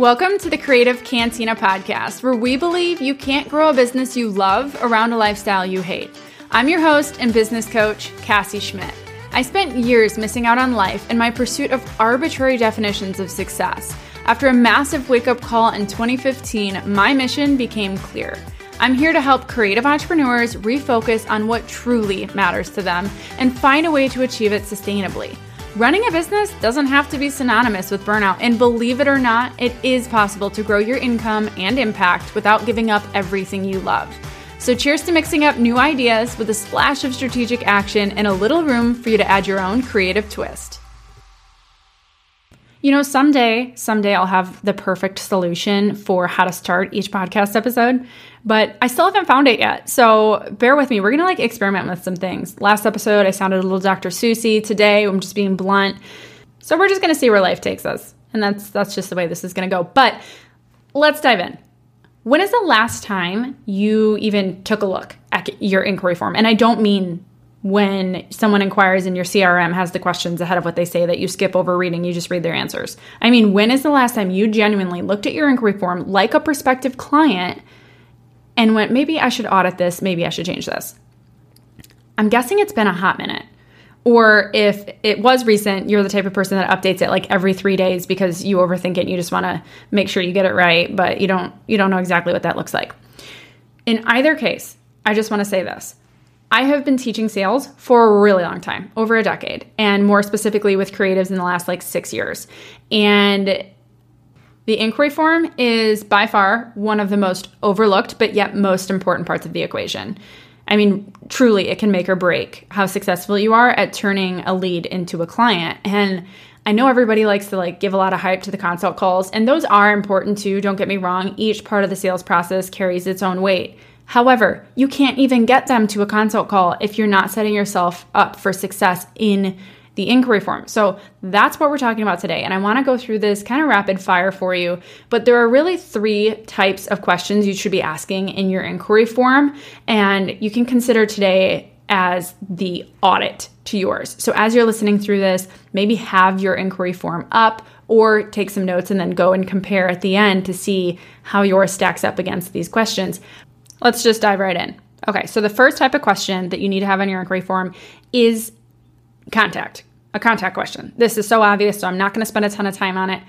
Welcome to the Creative Cantina podcast, where we believe you can't grow a business you love around a lifestyle you hate. I'm your host and business coach, Cassie Schmidt. I spent years missing out on life in my pursuit of arbitrary definitions of success. After a massive wake up call in 2015, my mission became clear. I'm here to help creative entrepreneurs refocus on what truly matters to them and find a way to achieve it sustainably. Running a business doesn't have to be synonymous with burnout, and believe it or not, it is possible to grow your income and impact without giving up everything you love. So, cheers to mixing up new ideas with a splash of strategic action and a little room for you to add your own creative twist. You know, someday, someday I'll have the perfect solution for how to start each podcast episode, but I still haven't found it yet. So bear with me. We're gonna like experiment with some things. Last episode, I sounded a little Dr. Susie. Today, I'm just being blunt. So we're just gonna see where life takes us, and that's that's just the way this is gonna go. But let's dive in. When is the last time you even took a look at your inquiry form? And I don't mean when someone inquires and your CRM has the questions ahead of what they say that you skip over reading, you just read their answers. I mean, when is the last time you genuinely looked at your inquiry form like a prospective client and went, maybe I should audit this, maybe I should change this? I'm guessing it's been a hot minute. Or if it was recent, you're the type of person that updates it like every three days because you overthink it and you just want to make sure you get it right, but you don't you don't know exactly what that looks like. In either case, I just want to say this. I have been teaching sales for a really long time, over a decade, and more specifically with creatives in the last like six years. And the inquiry form is by far one of the most overlooked, but yet most important parts of the equation. I mean, truly, it can make or break how successful you are at turning a lead into a client. And I know everybody likes to like give a lot of hype to the consult calls, and those are important too. Don't get me wrong. Each part of the sales process carries its own weight. However, you can't even get them to a consult call if you're not setting yourself up for success in the inquiry form. So that's what we're talking about today. And I want to go through this kind of rapid fire for you. But there are really three types of questions you should be asking in your inquiry form. And you can consider today as the audit to yours. So as you're listening through this, maybe have your inquiry form up or take some notes and then go and compare at the end to see how yours stacks up against these questions. Let's just dive right in. Okay, so the first type of question that you need to have on your inquiry form is contact, a contact question. This is so obvious, so I'm not going to spend a ton of time on it.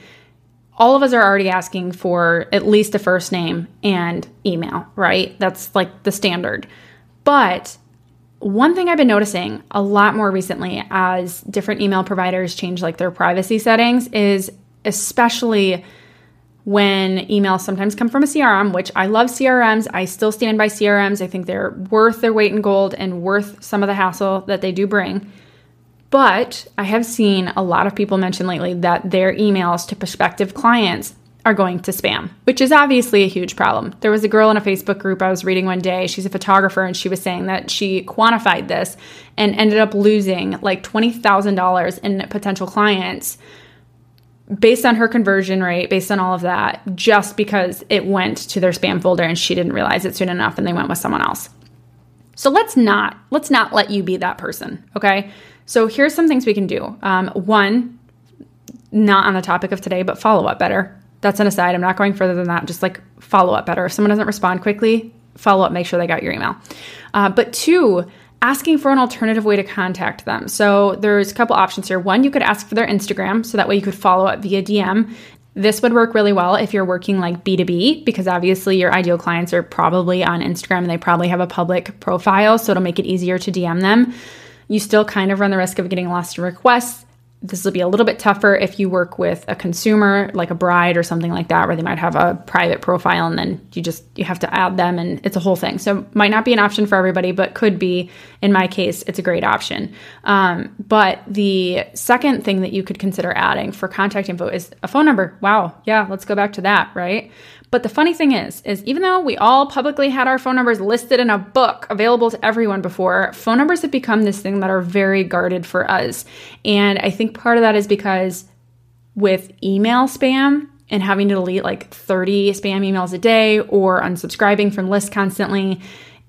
All of us are already asking for at least a first name and email, right? That's like the standard. But one thing I've been noticing a lot more recently as different email providers change like their privacy settings is especially when emails sometimes come from a CRM, which I love CRMs. I still stand by CRMs. I think they're worth their weight in gold and worth some of the hassle that they do bring. But I have seen a lot of people mention lately that their emails to prospective clients are going to spam, which is obviously a huge problem. There was a girl in a Facebook group I was reading one day. She's a photographer and she was saying that she quantified this and ended up losing like $20,000 in potential clients based on her conversion rate, based on all of that, just because it went to their spam folder and she didn't realize it soon enough and they went with someone else. So let's not let's not let you be that person, okay? So here's some things we can do. Um, one, not on the topic of today, but follow up better. That's an aside. I'm not going further than that. Just like follow up better. If someone doesn't respond quickly, follow up. Make sure they got your email. Uh, but two, asking for an alternative way to contact them. So there's a couple options here. One, you could ask for their Instagram, so that way you could follow up via DM. This would work really well if you're working like B2B because obviously your ideal clients are probably on Instagram and they probably have a public profile, so it'll make it easier to DM them. You still kind of run the risk of getting lost in requests. This will be a little bit tougher if you work with a consumer like a bride or something like that where they might have a private profile and then you just you have to add them and it's a whole thing. So might not be an option for everybody, but could be. In my case, it's a great option. Um, but the second thing that you could consider adding for contact info is a phone number. Wow, yeah, let's go back to that, right? But the funny thing is, is even though we all publicly had our phone numbers listed in a book available to everyone before, phone numbers have become this thing that are very guarded for us. And I think part of that is because with email spam and having to delete like 30 spam emails a day or unsubscribing from lists constantly,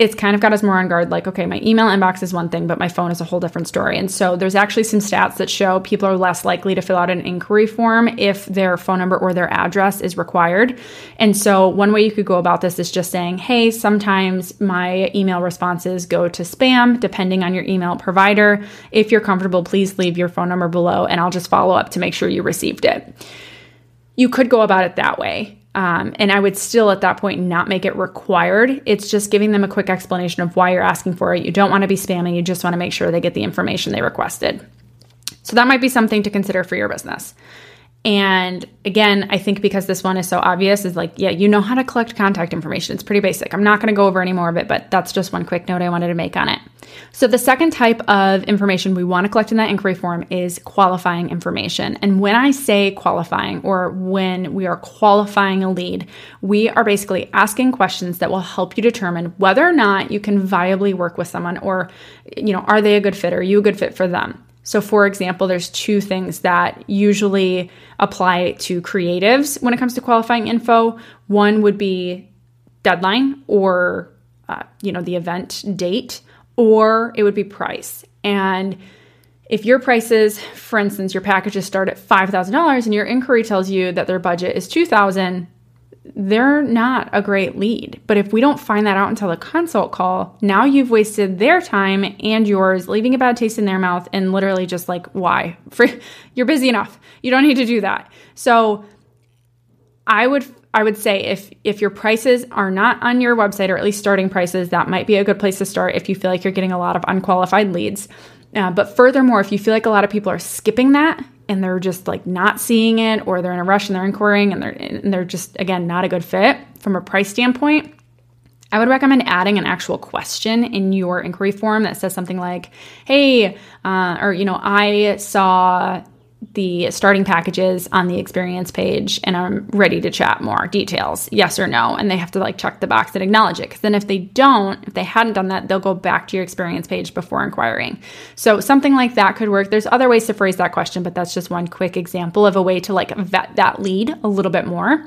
it's kind of got us more on guard like, okay, my email inbox is one thing, but my phone is a whole different story. And so there's actually some stats that show people are less likely to fill out an inquiry form if their phone number or their address is required. And so one way you could go about this is just saying, hey, sometimes my email responses go to spam, depending on your email provider. If you're comfortable, please leave your phone number below and I'll just follow up to make sure you received it. You could go about it that way. Um, and I would still at that point not make it required. It's just giving them a quick explanation of why you're asking for it. You don't want to be spamming, you just want to make sure they get the information they requested. So that might be something to consider for your business. And again, I think because this one is so obvious, is like, yeah, you know how to collect contact information. It's pretty basic. I'm not going to go over any more of it, but that's just one quick note I wanted to make on it. So, the second type of information we want to collect in that inquiry form is qualifying information. And when I say qualifying or when we are qualifying a lead, we are basically asking questions that will help you determine whether or not you can viably work with someone or, you know, are they a good fit? Or are you a good fit for them? So, for example, there's two things that usually apply to creatives when it comes to qualifying info. One would be deadline or uh, you know the event date, or it would be price. And if your prices, for instance, your packages start at five thousand dollars, and your inquiry tells you that their budget is two thousand, they're not a great lead. But if we don't find that out until the consult call, now you've wasted their time and yours, leaving a bad taste in their mouth and literally just like, why? You're busy enough. You don't need to do that. So I would I would say if if your prices are not on your website or at least starting prices, that might be a good place to start if you feel like you're getting a lot of unqualified leads. Uh, but furthermore, if you feel like a lot of people are skipping that and they're just like not seeing it or they're in a rush and they're inquiring and they're and they're just again not a good fit from a price standpoint I would recommend adding an actual question in your inquiry form that says something like, "Hey," uh, or you know, "I saw the starting packages on the experience page and I'm ready to chat more details, yes or no. And they have to like check the box and acknowledge it. Because then if they don't, if they hadn't done that, they'll go back to your experience page before inquiring. So something like that could work. There's other ways to phrase that question, but that's just one quick example of a way to like vet that lead a little bit more.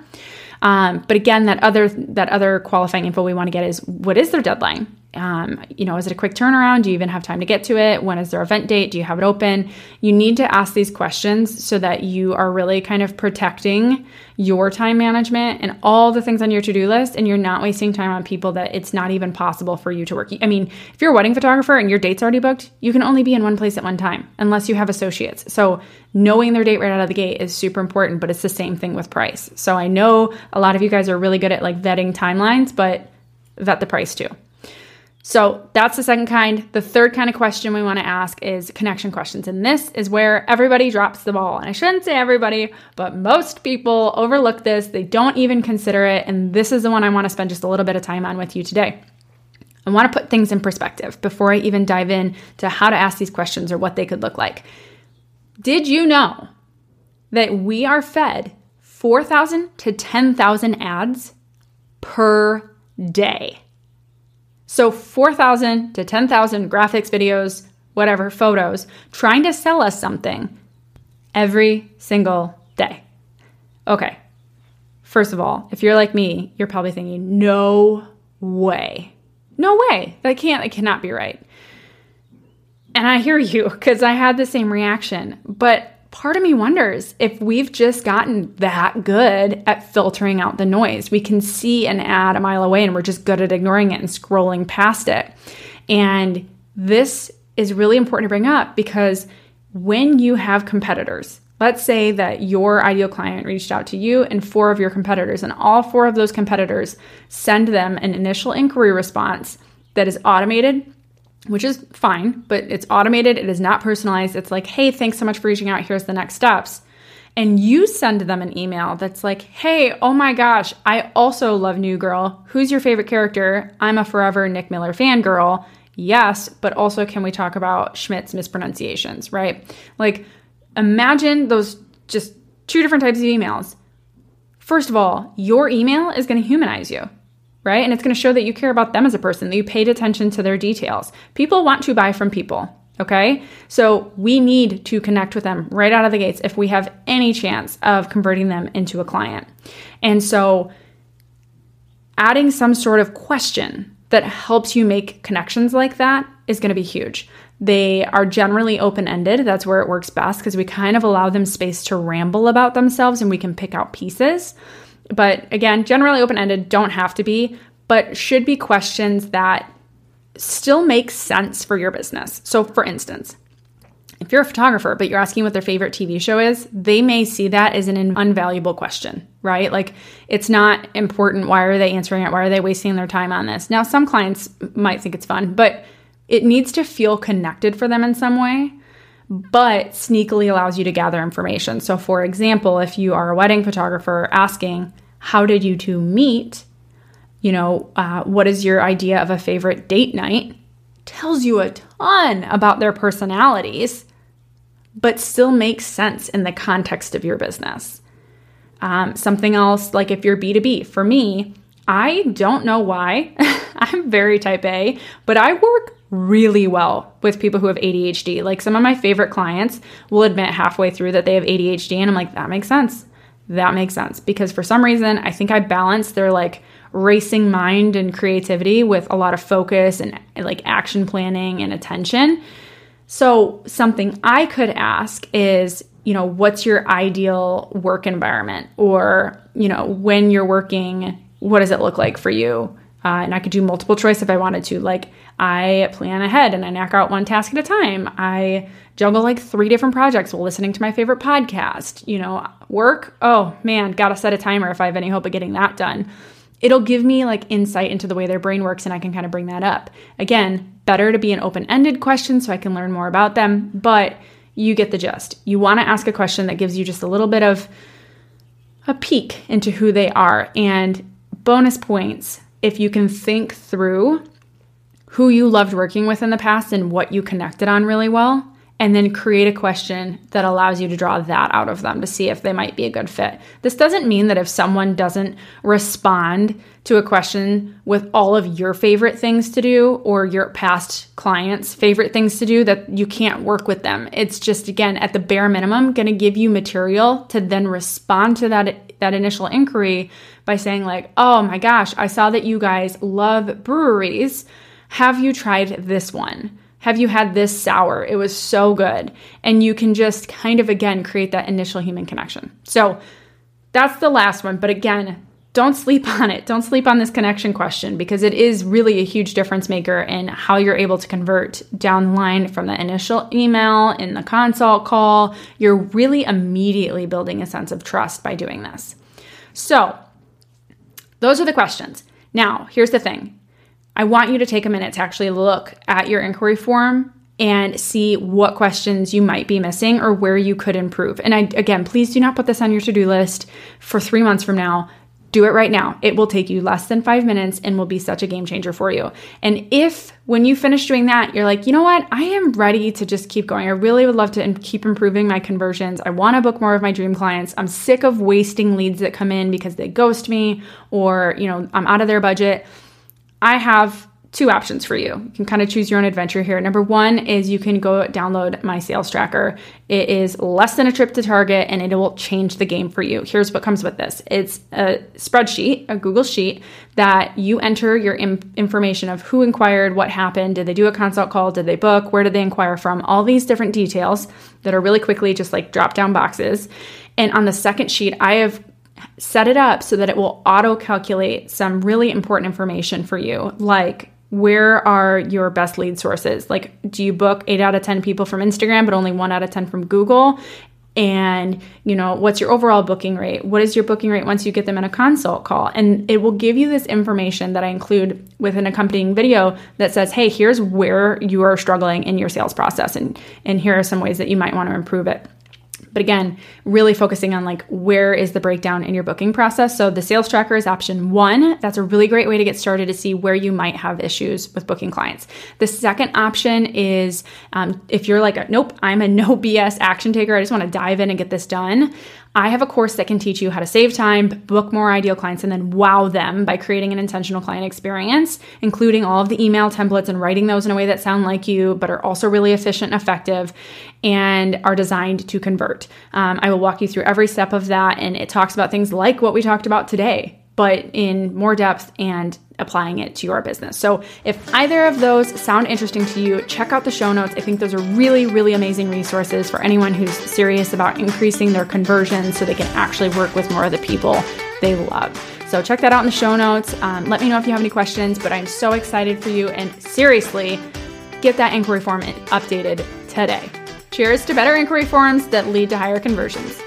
Um, but again, that other that other qualifying info we want to get is what is their deadline? Um, you know, is it a quick turnaround? Do you even have time to get to it? When is their event date? Do you have it open? You need to ask these questions so that you are really kind of protecting your time management and all the things on your to do list, and you're not wasting time on people that it's not even possible for you to work. I mean, if you're a wedding photographer and your date's already booked, you can only be in one place at one time unless you have associates. So, knowing their date right out of the gate is super important, but it's the same thing with price. So, I know a lot of you guys are really good at like vetting timelines, but vet the price too. So that's the second kind. The third kind of question we want to ask is connection questions. And this is where everybody drops the ball. And I shouldn't say everybody, but most people overlook this. They don't even consider it. And this is the one I want to spend just a little bit of time on with you today. I want to put things in perspective before I even dive in to how to ask these questions or what they could look like. Did you know that we are fed 4,000 to 10,000 ads per day? So 4,000 to 10,000 graphics, videos, whatever, photos, trying to sell us something every single day. Okay. First of all, if you're like me, you're probably thinking, no way. No way. That can't, it cannot be right. And I hear you because I had the same reaction. But part of me wonders if we've just gotten that good at filtering out the noise. We can see an ad a mile away and we're just good at ignoring it and scrolling past it. And this is really important to bring up because when you have competitors, let's say that your ideal client reached out to you and four of your competitors, and all four of those competitors send them an initial inquiry response that is automated which is fine, but it's automated. It is not personalized. It's like, hey, thanks so much for reaching out. Here's the next steps. And you send them an email that's like, hey, oh my gosh, I also love New Girl. Who's your favorite character? I'm a forever Nick Miller fangirl. Yes, but also can we talk about Schmidt's mispronunciations, right? Like, imagine those just two different types of emails. First of all, your email is going to humanize you right? And it's going to show that you care about them as a person, that you paid attention to their details. People want to buy from people, okay? So we need to connect with them right out of the gates if we have any chance of converting them into a client. And so adding some sort of question that helps you make connections like that is going to be huge. They are generally open ended. That's where it works best because we kind of allow them space to ramble about themselves and we can pick out pieces. But again, generally open ended, don't have to be, but should be questions that still make sense for your business. So, for instance, if you're a photographer, but you're asking what their favorite TV show is, they may see that as an unvaluable question, right? Like it's not important. Why are they answering it? Why are they wasting their time on this? Now, some clients might think it's fun, but it needs to feel connected for them in some way, but sneakily allows you to gather information. So, for example, if you are a wedding photographer asking, How did you two meet? You know, uh, what is your idea of a favorite date night? tells you a ton about their personalities, but still makes sense in the context of your business. Um, something else, like if you're B2B, for me, I don't know why. I'm very type A, but I work really well with people who have ADHD. Like some of my favorite clients will admit halfway through that they have ADHD, and I'm like, that makes sense. That makes sense. Because for some reason, I think I balance their like racing mind and creativity with a lot of focus and like action planning and attention. So, something I could ask is, you know, what's your ideal work environment? Or, you know, when you're working, what does it look like for you? Uh, and I could do multiple choice if I wanted to. Like, I plan ahead and I knock out one task at a time. I juggle like three different projects while listening to my favorite podcast. You know, work, oh man, gotta set a timer if I have any hope of getting that done it'll give me like insight into the way their brain works and I can kind of bring that up. Again, better to be an open ended question so I can learn more about them, but you get the gist. You want to ask a question that gives you just a little bit of a peek into who they are. And bonus points if you can think through who you loved working with in the past and what you connected on really well and then create a question that allows you to draw that out of them to see if they might be a good fit. This doesn't mean that if someone doesn't respond to a question with all of your favorite things to do or your past clients' favorite things to do that you can't work with them. It's just again at the bare minimum going to give you material to then respond to that that initial inquiry by saying like, "Oh my gosh, I saw that you guys love breweries. Have you tried this one?" Have you had this sour? It was so good. And you can just kind of, again, create that initial human connection. So that's the last one. But again, don't sleep on it. Don't sleep on this connection question because it is really a huge difference maker in how you're able to convert down the line from the initial email in the consult call. You're really immediately building a sense of trust by doing this. So, those are the questions. Now, here's the thing I want you to take a minute to actually look at your inquiry form and see what questions you might be missing or where you could improve. And I, again, please do not put this on your to do list for three months from now. Do it right now. It will take you less than five minutes and will be such a game changer for you. And if when you finish doing that, you're like, you know what, I am ready to just keep going. I really would love to keep improving my conversions. I want to book more of my dream clients. I'm sick of wasting leads that come in because they ghost me or, you know, I'm out of their budget I have two options for you. You can kind of choose your own adventure here. Number one is you can go download my sales tracker. It is less than a trip to Target and it will change the game for you. Here's what comes with this it's a spreadsheet, a Google Sheet that you enter your Im- information of who inquired, what happened, did they do a consult call, did they book, where did they inquire from, all these different details that are really quickly just like drop down boxes. And on the second sheet, I have set it up so that it will auto calculate some really important information for you, like where are your best lead sources? Like, do you book eight out of 10 people from Instagram, but only one out of 10 from Google? And, you know, what's your overall booking rate? What is your booking rate once you get them in a consult call? And it will give you this information that I include with an accompanying video that says, hey, here's where you are struggling in your sales process. And, and here are some ways that you might want to improve it. But again, really focusing on like where is the breakdown in your booking process. So the sales tracker is option one. That's a really great way to get started to see where you might have issues with booking clients. The second option is um, if you're like, nope, I'm a no BS action taker. I just want to dive in and get this done. I have a course that can teach you how to save time, book more ideal clients, and then wow them by creating an intentional client experience, including all of the email templates and writing those in a way that sound like you, but are also really efficient and effective and are designed to convert. Um, I will walk you through every step of that, and it talks about things like what we talked about today, but in more depth and applying it to your business. So, if either of those sound interesting to you, check out the show notes. I think those are really, really amazing resources for anyone who's serious about increasing their conversions so they can actually work with more of the people they love. So, check that out in the show notes. Um, let me know if you have any questions, but I'm so excited for you. And seriously, get that inquiry form updated today. Cheers to better inquiry forms that lead to higher conversions.